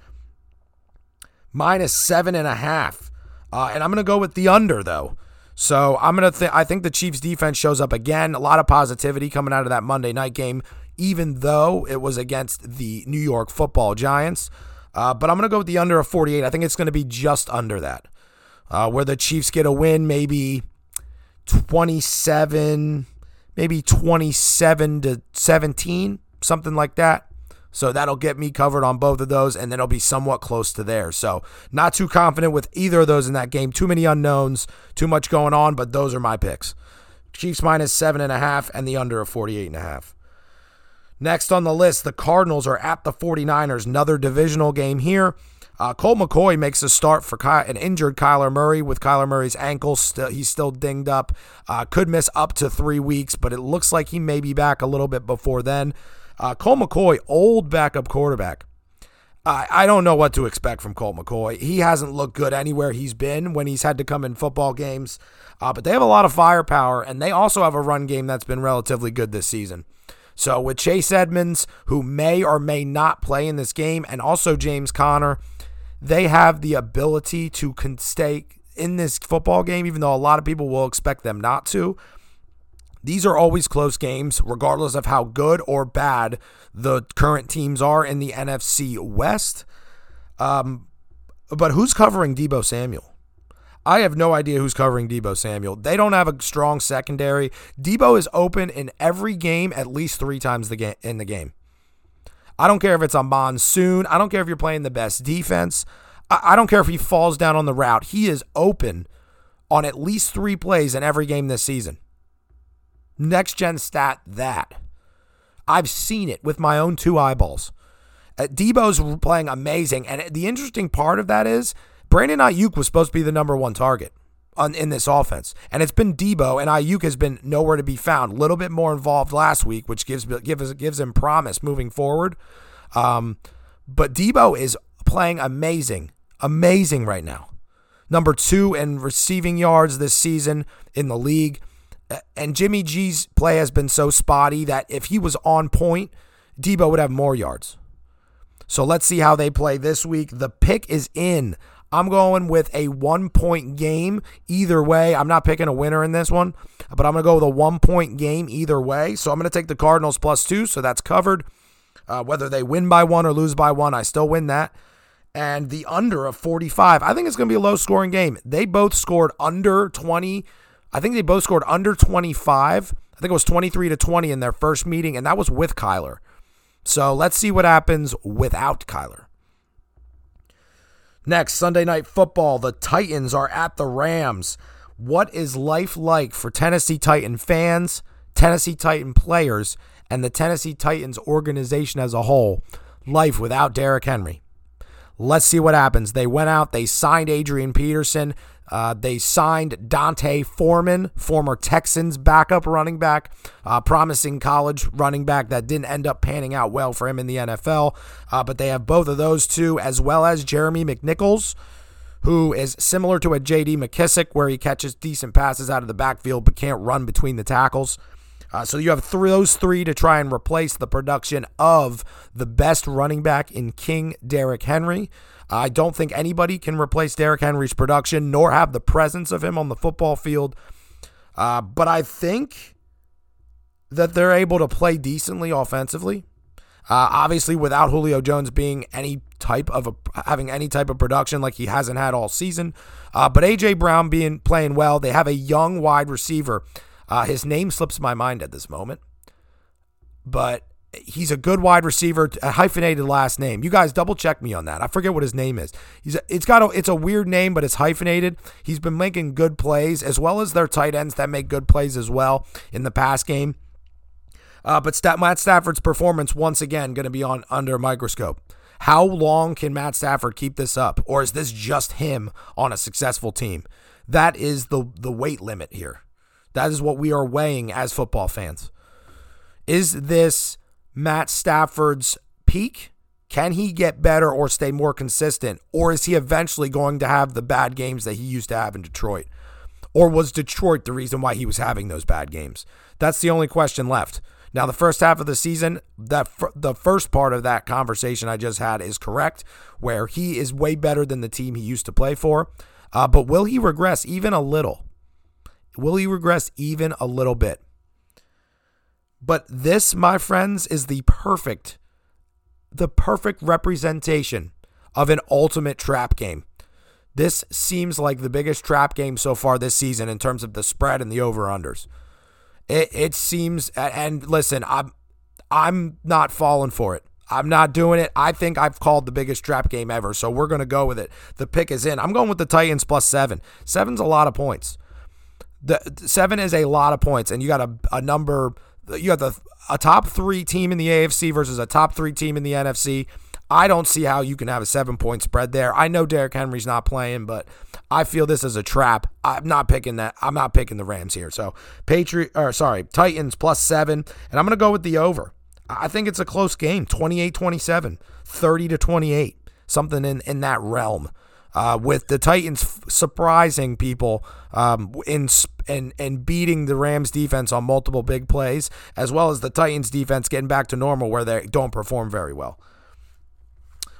minus seven and a half. Uh, and I'm going to go with the under, though. So I'm going to think, I think the Chiefs defense shows up again. A lot of positivity coming out of that Monday night game, even though it was against the New York football Giants. Uh, but I'm going to go with the under of 48. I think it's going to be just under that, uh, where the Chiefs get a win, maybe 27, maybe 27 to 17, something like that. So that'll get me covered on both of those, and then it'll be somewhat close to there. So not too confident with either of those in that game. Too many unknowns, too much going on, but those are my picks. Chiefs minus seven and a half, and the under of 48 and a half. Next on the list, the Cardinals are at the 49ers. Another divisional game here. Uh, Colt McCoy makes a start for Ky- an injured Kyler Murray with Kyler Murray's ankle. Still, he's still dinged up. Uh, could miss up to three weeks, but it looks like he may be back a little bit before then. Uh, Colt McCoy, old backup quarterback. I, I don't know what to expect from Colt McCoy. He hasn't looked good anywhere he's been when he's had to come in football games. Uh, but they have a lot of firepower, and they also have a run game that's been relatively good this season. So with Chase Edmonds, who may or may not play in this game, and also James Conner, they have the ability to stay in this football game, even though a lot of people will expect them not to. These are always close games, regardless of how good or bad the current teams are in the NFC West. Um, but who's covering Deebo Samuel? I have no idea who's covering Deebo Samuel. They don't have a strong secondary. Deebo is open in every game at least three times the game in the game. I don't care if it's a monsoon. I don't care if you're playing the best defense. I, I don't care if he falls down on the route. He is open on at least three plays in every game this season. Next gen stat that. I've seen it with my own two eyeballs. Uh, Deebo's playing amazing. And the interesting part of that is Brandon Aiyuk was supposed to be the number one target on, in this offense. And it's been Deebo, and Aiyuk has been nowhere to be found. A little bit more involved last week, which gives, gives, gives him promise moving forward. Um, but Deebo is playing amazing, amazing right now. Number two in receiving yards this season in the league. And Jimmy G's play has been so spotty that if he was on point, Deebo would have more yards. So let's see how they play this week. The pick is in. I'm going with a one point game either way. I'm not picking a winner in this one, but I'm going to go with a one point game either way. So I'm going to take the Cardinals plus two. So that's covered. Uh, whether they win by one or lose by one, I still win that. And the under of 45, I think it's going to be a low scoring game. They both scored under 20. I think they both scored under 25. I think it was 23 to 20 in their first meeting, and that was with Kyler. So let's see what happens without Kyler. Next, Sunday night football. The Titans are at the Rams. What is life like for Tennessee Titan fans, Tennessee Titan players, and the Tennessee Titans organization as a whole? Life without Derrick Henry. Let's see what happens. They went out, they signed Adrian Peterson. Uh, they signed D'Onta Foreman, former Texans backup running back, uh, promising college running back that didn't end up panning out well for him in the NFL. Uh, but they have both of those two, as well as Jeremy McNichols, who is similar to a J.D. McKissic, where he catches decent passes out of the backfield but can't run between the tackles. Uh, so you have those three to try and replace the production of the best running back in King Derrick Henry. I don't think anybody can replace Derrick Henry's production nor have the presence of him on the football field. Uh, but I think that they're able to play decently offensively. Uh, obviously, without Julio Jones being any type of a, having any type of production like he hasn't had all season, uh, but AJ Brown being playing well, they have a young wide receiver. Uh, his name slips my mind at this moment, but he's a good wide receiver, a hyphenated last name. You guys double check me on that. I forget what his name is. He's a, it's got a it's a weird name, but it's hyphenated. He's been making good plays as well as their tight ends that make good plays as well in the pass game. Uh, but Matt Stafford's performance once again going to be on under microscope. How long can Matt Stafford keep this up, or is this just him on a successful team? That is the the weight limit here. That is what we are weighing as football fans. Is this Matt Stafford's peak? Can he get better or stay more consistent? Or is he eventually going to have the bad games that he used to have in Detroit? Or was Detroit the reason why he was having those bad games? That's the only question left. Now, the first half of the season, that the first part of that conversation I just had is correct, where he is way better than the team he used to play for. Uh, but will he regress even a little? Will he regress even a little bit? But this, my friends, is the perfect, the perfect representation of an ultimate trap game. This seems like the biggest trap game so far this season in terms of the spread and the over-unders. It, it seems, and listen, I'm, I'm not falling for it. I'm not doing it. I think I've called the biggest trap game ever, so we're going to go with it. The pick is in. I'm going with the Titans plus seven. Seven's a lot of points. The seven is a lot of points, and you got a, a number you have the a top three team in the AFC versus a top three team in the NFC. I don't see how you can have a seven point spread there. I know Derrick Henry's not playing, but I feel this is a trap. I'm not picking that. I'm not picking the Rams here. So Patriot or sorry, Titans plus seven. And I'm gonna go with the over. I think it's a close game, 28-27, 30 to 28, something in, in that realm. Uh, with the Titans f- surprising people um, in and and beating the Rams defense on multiple big plays, as well as the Titans defense getting back to normal where they don't perform very well.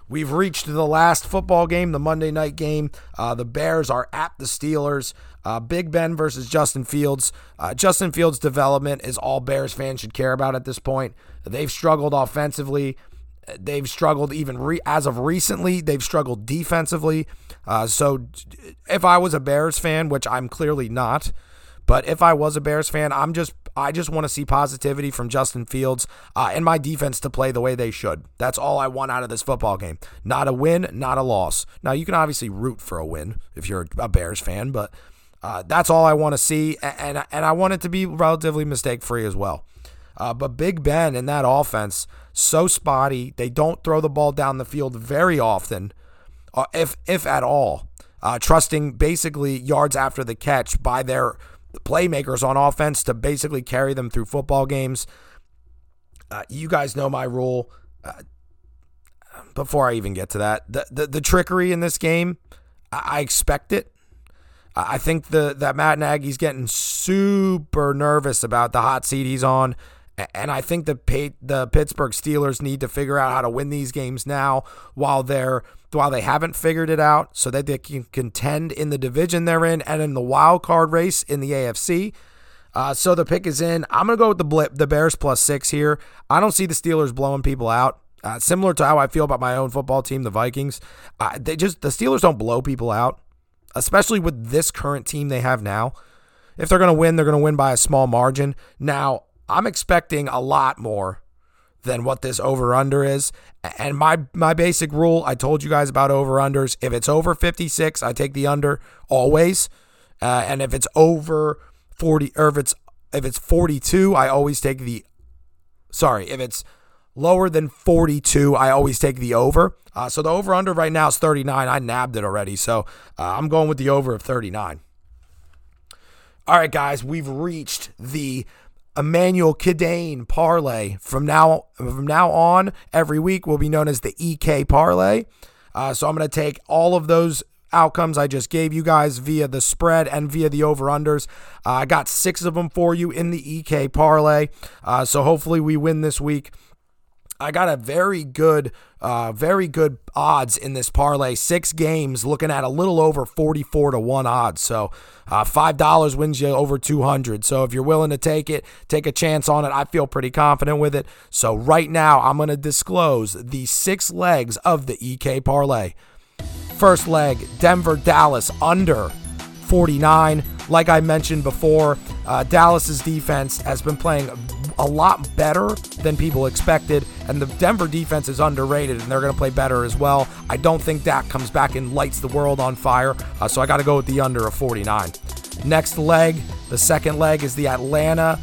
We've reached the last football game, the Monday night game. Uh, the Bears are at the Steelers. Uh, Big Ben versus Justin Fields. Uh, Justin Fields' development is all Bears fans should care about at this point. They've struggled offensively. They've struggled even re- as of recently. They've struggled defensively. Uh, so, if I was a Bears fan, which I'm clearly not, but if I was a Bears fan, I'm just I just want to see positivity from Justin Fields uh, and my defense to play the way they should. That's all I want out of this football game. Not a win, not a loss. Now you can obviously root for a win if you're a Bears fan, but uh, that's all I want to see, and, and and I want it to be relatively mistake free as well. Uh, but Big Ben in that offense so spotty. They don't throw the ball down the field very often, uh, if if at all. Uh, trusting basically yards after the catch by their playmakers on offense to basically carry them through football games. Uh, you guys know my rule. Uh, before I even get to that, the, the, the trickery in this game, I, I expect it. I think the that Matt Nagy's getting super nervous about the hot seat he's on, and I think the the Pittsburgh Steelers need to figure out how to win these games now while they're while they haven't figured it out so that they can contend in the division they're in and in the wild card race in the AFC. Uh, so the pick is in. I'm gonna go with the blip, the Bears plus six here. I don't see the Steelers blowing people out. Uh, similar to how I feel about my own football team, the Vikings. Uh, they just the Steelers don't blow people out, especially with this current team they have now. If they're gonna win, they're gonna win by a small margin. Now I'm expecting a lot more than what this over under is. And my my basic rule, I told you guys about over unders. If it's over 56, I take the under always. Uh, and if it's over 40 or if it's if it's 42, I always take the sorry, if it's lower than 42, I always take the over. Uh, so the over under right now is 39. I nabbed it already. So uh, I'm going with the over of 39. All right, guys, we've reached the Emmanuel Kidane parlay. From now from now on, every week will be known as the EK parlay. Uh, so I'm going to take all of those outcomes I just gave you guys via the spread and via the over unders. Uh, I got six of them for you in the EK parlay. Uh, so hopefully we win this week. I got a very good, uh, very good odds in this parlay. Six games, looking at a little over forty-four to one odds. So uh, five dollars wins you over two hundred. So if you're willing to take it, take a chance on it. I feel pretty confident with it. So right now, I'm going to disclose the six legs of the EK parlay. First leg, Denver Dallas under 49. Like I mentioned before, uh, Dallas's defense has been playing a lot better than people expected, and the Denver defense is underrated, and they're going to play better as well. I don't think Dak comes back and lights the world on fire, uh, so I got to go with the under of 49. Next leg, the second leg is the Atlanta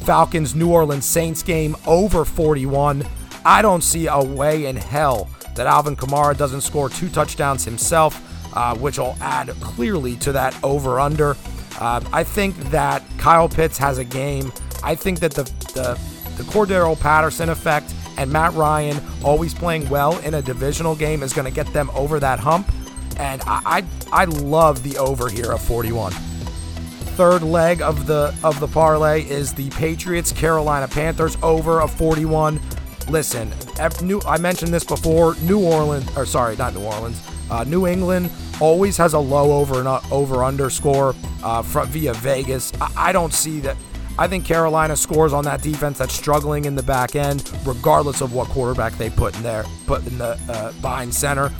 Falcons New Orleans Saints game over 41. I don't see a way in hell that Alvin Kamara doesn't score two touchdowns himself, uh, which will add clearly to that over under. Uh, I think that Kyle Pitts has a game. I think that the the, the Cordarrelle Patterson effect and Matt Ryan always playing well in a divisional game is going to get them over that hump. And I, I I love the over here of 41. Third leg of the of the parlay is the Patriots Carolina Panthers over of 41. Listen, New, I mentioned this before. New Orleans, or sorry, not New Orleans. Uh, New England always has a low over and over underscore uh, from, via Vegas. I, I don't see that. I think Carolina scores on that defense that's struggling in the back end, regardless of what quarterback they put in there, put in the uh, behind center.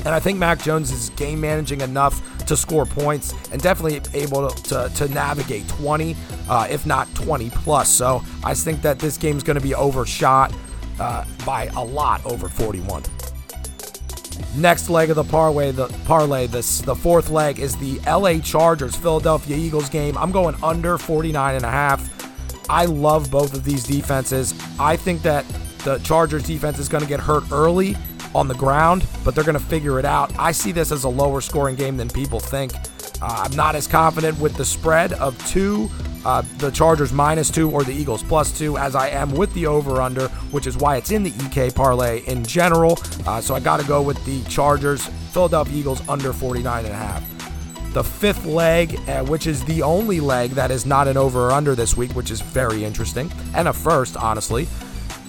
And I think Mac Jones is game managing enough to score points and definitely able to, to, to navigate 20, uh, if not 20 plus. So I think that this game is going to be overshot uh, by a lot over 41. Next leg of the parlay, the parlay, this the fourth leg is the LA Chargers Philadelphia Eagles game. I'm going under 49 and a half. I love both of these defenses. I think that the Chargers defense is going to get hurt early on the ground, but they're going to figure it out. I see this as a lower scoring game than people think. Uh, I'm not as confident with the spread of two, uh, the Chargers minus two or the Eagles plus two, as I am with the over under, which is why it's in the EK parlay in general. Uh, so I got to go with the Chargers, Philadelphia Eagles under 49 and a half. The fifth leg, uh, which is the only leg that is not an over or under this week, which is very interesting, and a first, honestly,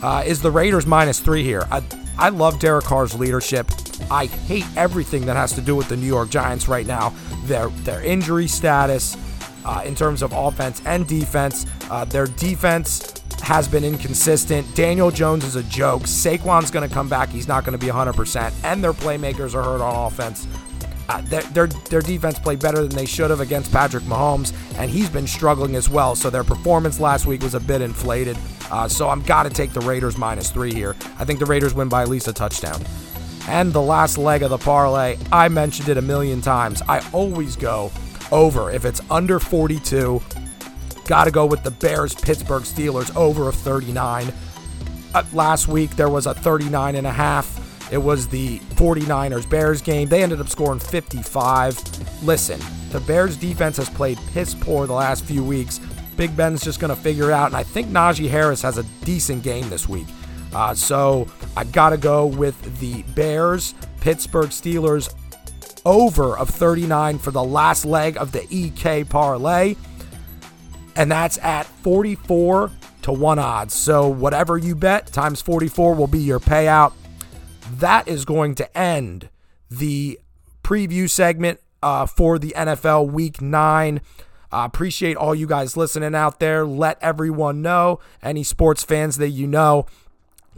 uh, is the Raiders minus three here. I, I love Derek Carr's leadership. I hate everything that has to do with the New York Giants right now. Their their injury status, uh, in terms of offense and defense. Uh, their defense has been inconsistent. Daniel Jones is a joke. Saquon's going to come back. He's not going to be 100%. And their playmakers are hurt on offense. Uh, their, their, their defense played better than they should have against Patrick Mahomes, and he's been struggling as well. So their performance last week was a bit inflated. Uh, so I'm got to take the Raiders minus three here. I think the Raiders win by at least a touchdown. And the last leg of the parlay, I mentioned it a million times. I always go over. If it's under 42, got to go with the Bears Pittsburgh Steelers over of 39. Uh, last week there was a 39 and a half. It was the 49ers Bears game. They ended up scoring 55. Listen, the Bears defense has played piss poor the last few weeks. Big Ben's just going to figure out. And I think Najee Harris has a decent game this week. Uh, so I got to go with the Bears, Pittsburgh Steelers over of 39 for the last leg of the EK parlay. And that's at 44 to 1 odds. So whatever you bet times 44 will be your payout. That is going to end the preview segment uh, for the NFL Week 9. I uh, appreciate all you guys listening out there. Let everyone know, any sports fans that you know,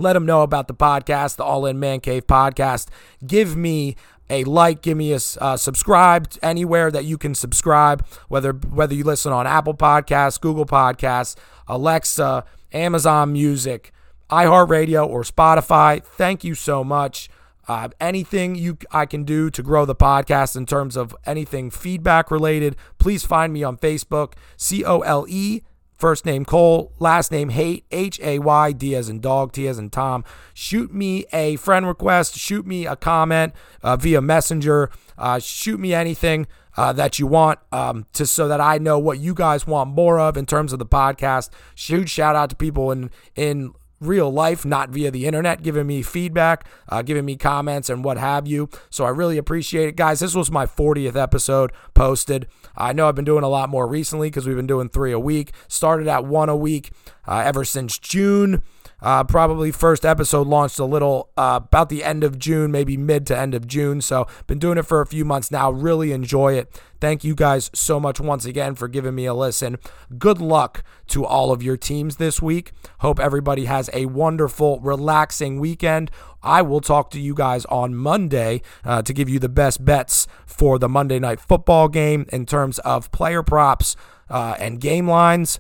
let them know about the podcast, the All In Man Cave podcast. Give me a like, give me a uh, subscribe anywhere that you can subscribe, whether whether you listen on Apple Podcasts, Google Podcasts, Alexa, Amazon Music, iHeartRadio, or Spotify. Thank you so much. Uh, anything you I can do to grow the podcast in terms of anything feedback related, please find me on Facebook, C O L E First name Cole, last name Haydt, H A Y, D as in dog, T as in Tom. Shoot me a friend request, shoot me a comment uh, via Messenger, uh, shoot me anything uh, that you want um, to so that I know what you guys want more of in terms of the podcast. Huge shout out to people in in real life, not via the internet, giving me feedback, uh, giving me comments, and what have you. So I really appreciate it, guys. This was my 40th episode posted. I know I've been doing a lot more recently because we've been doing three a week. Started at one a week uh, ever since June. Uh, probably first episode launched a little uh, about the end of June, maybe mid to end of June. So been doing it for a few months now. Really enjoy it. Thank you guys so much once again for giving me a listen. Good luck to all of your teams this week. Hope everybody has a wonderful, relaxing weekend. I will talk to you guys on Monday uh, to give you the best bets for the Monday night football game in terms of player props uh, and game lines.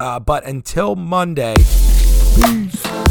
Uh, but until Monday, Peace.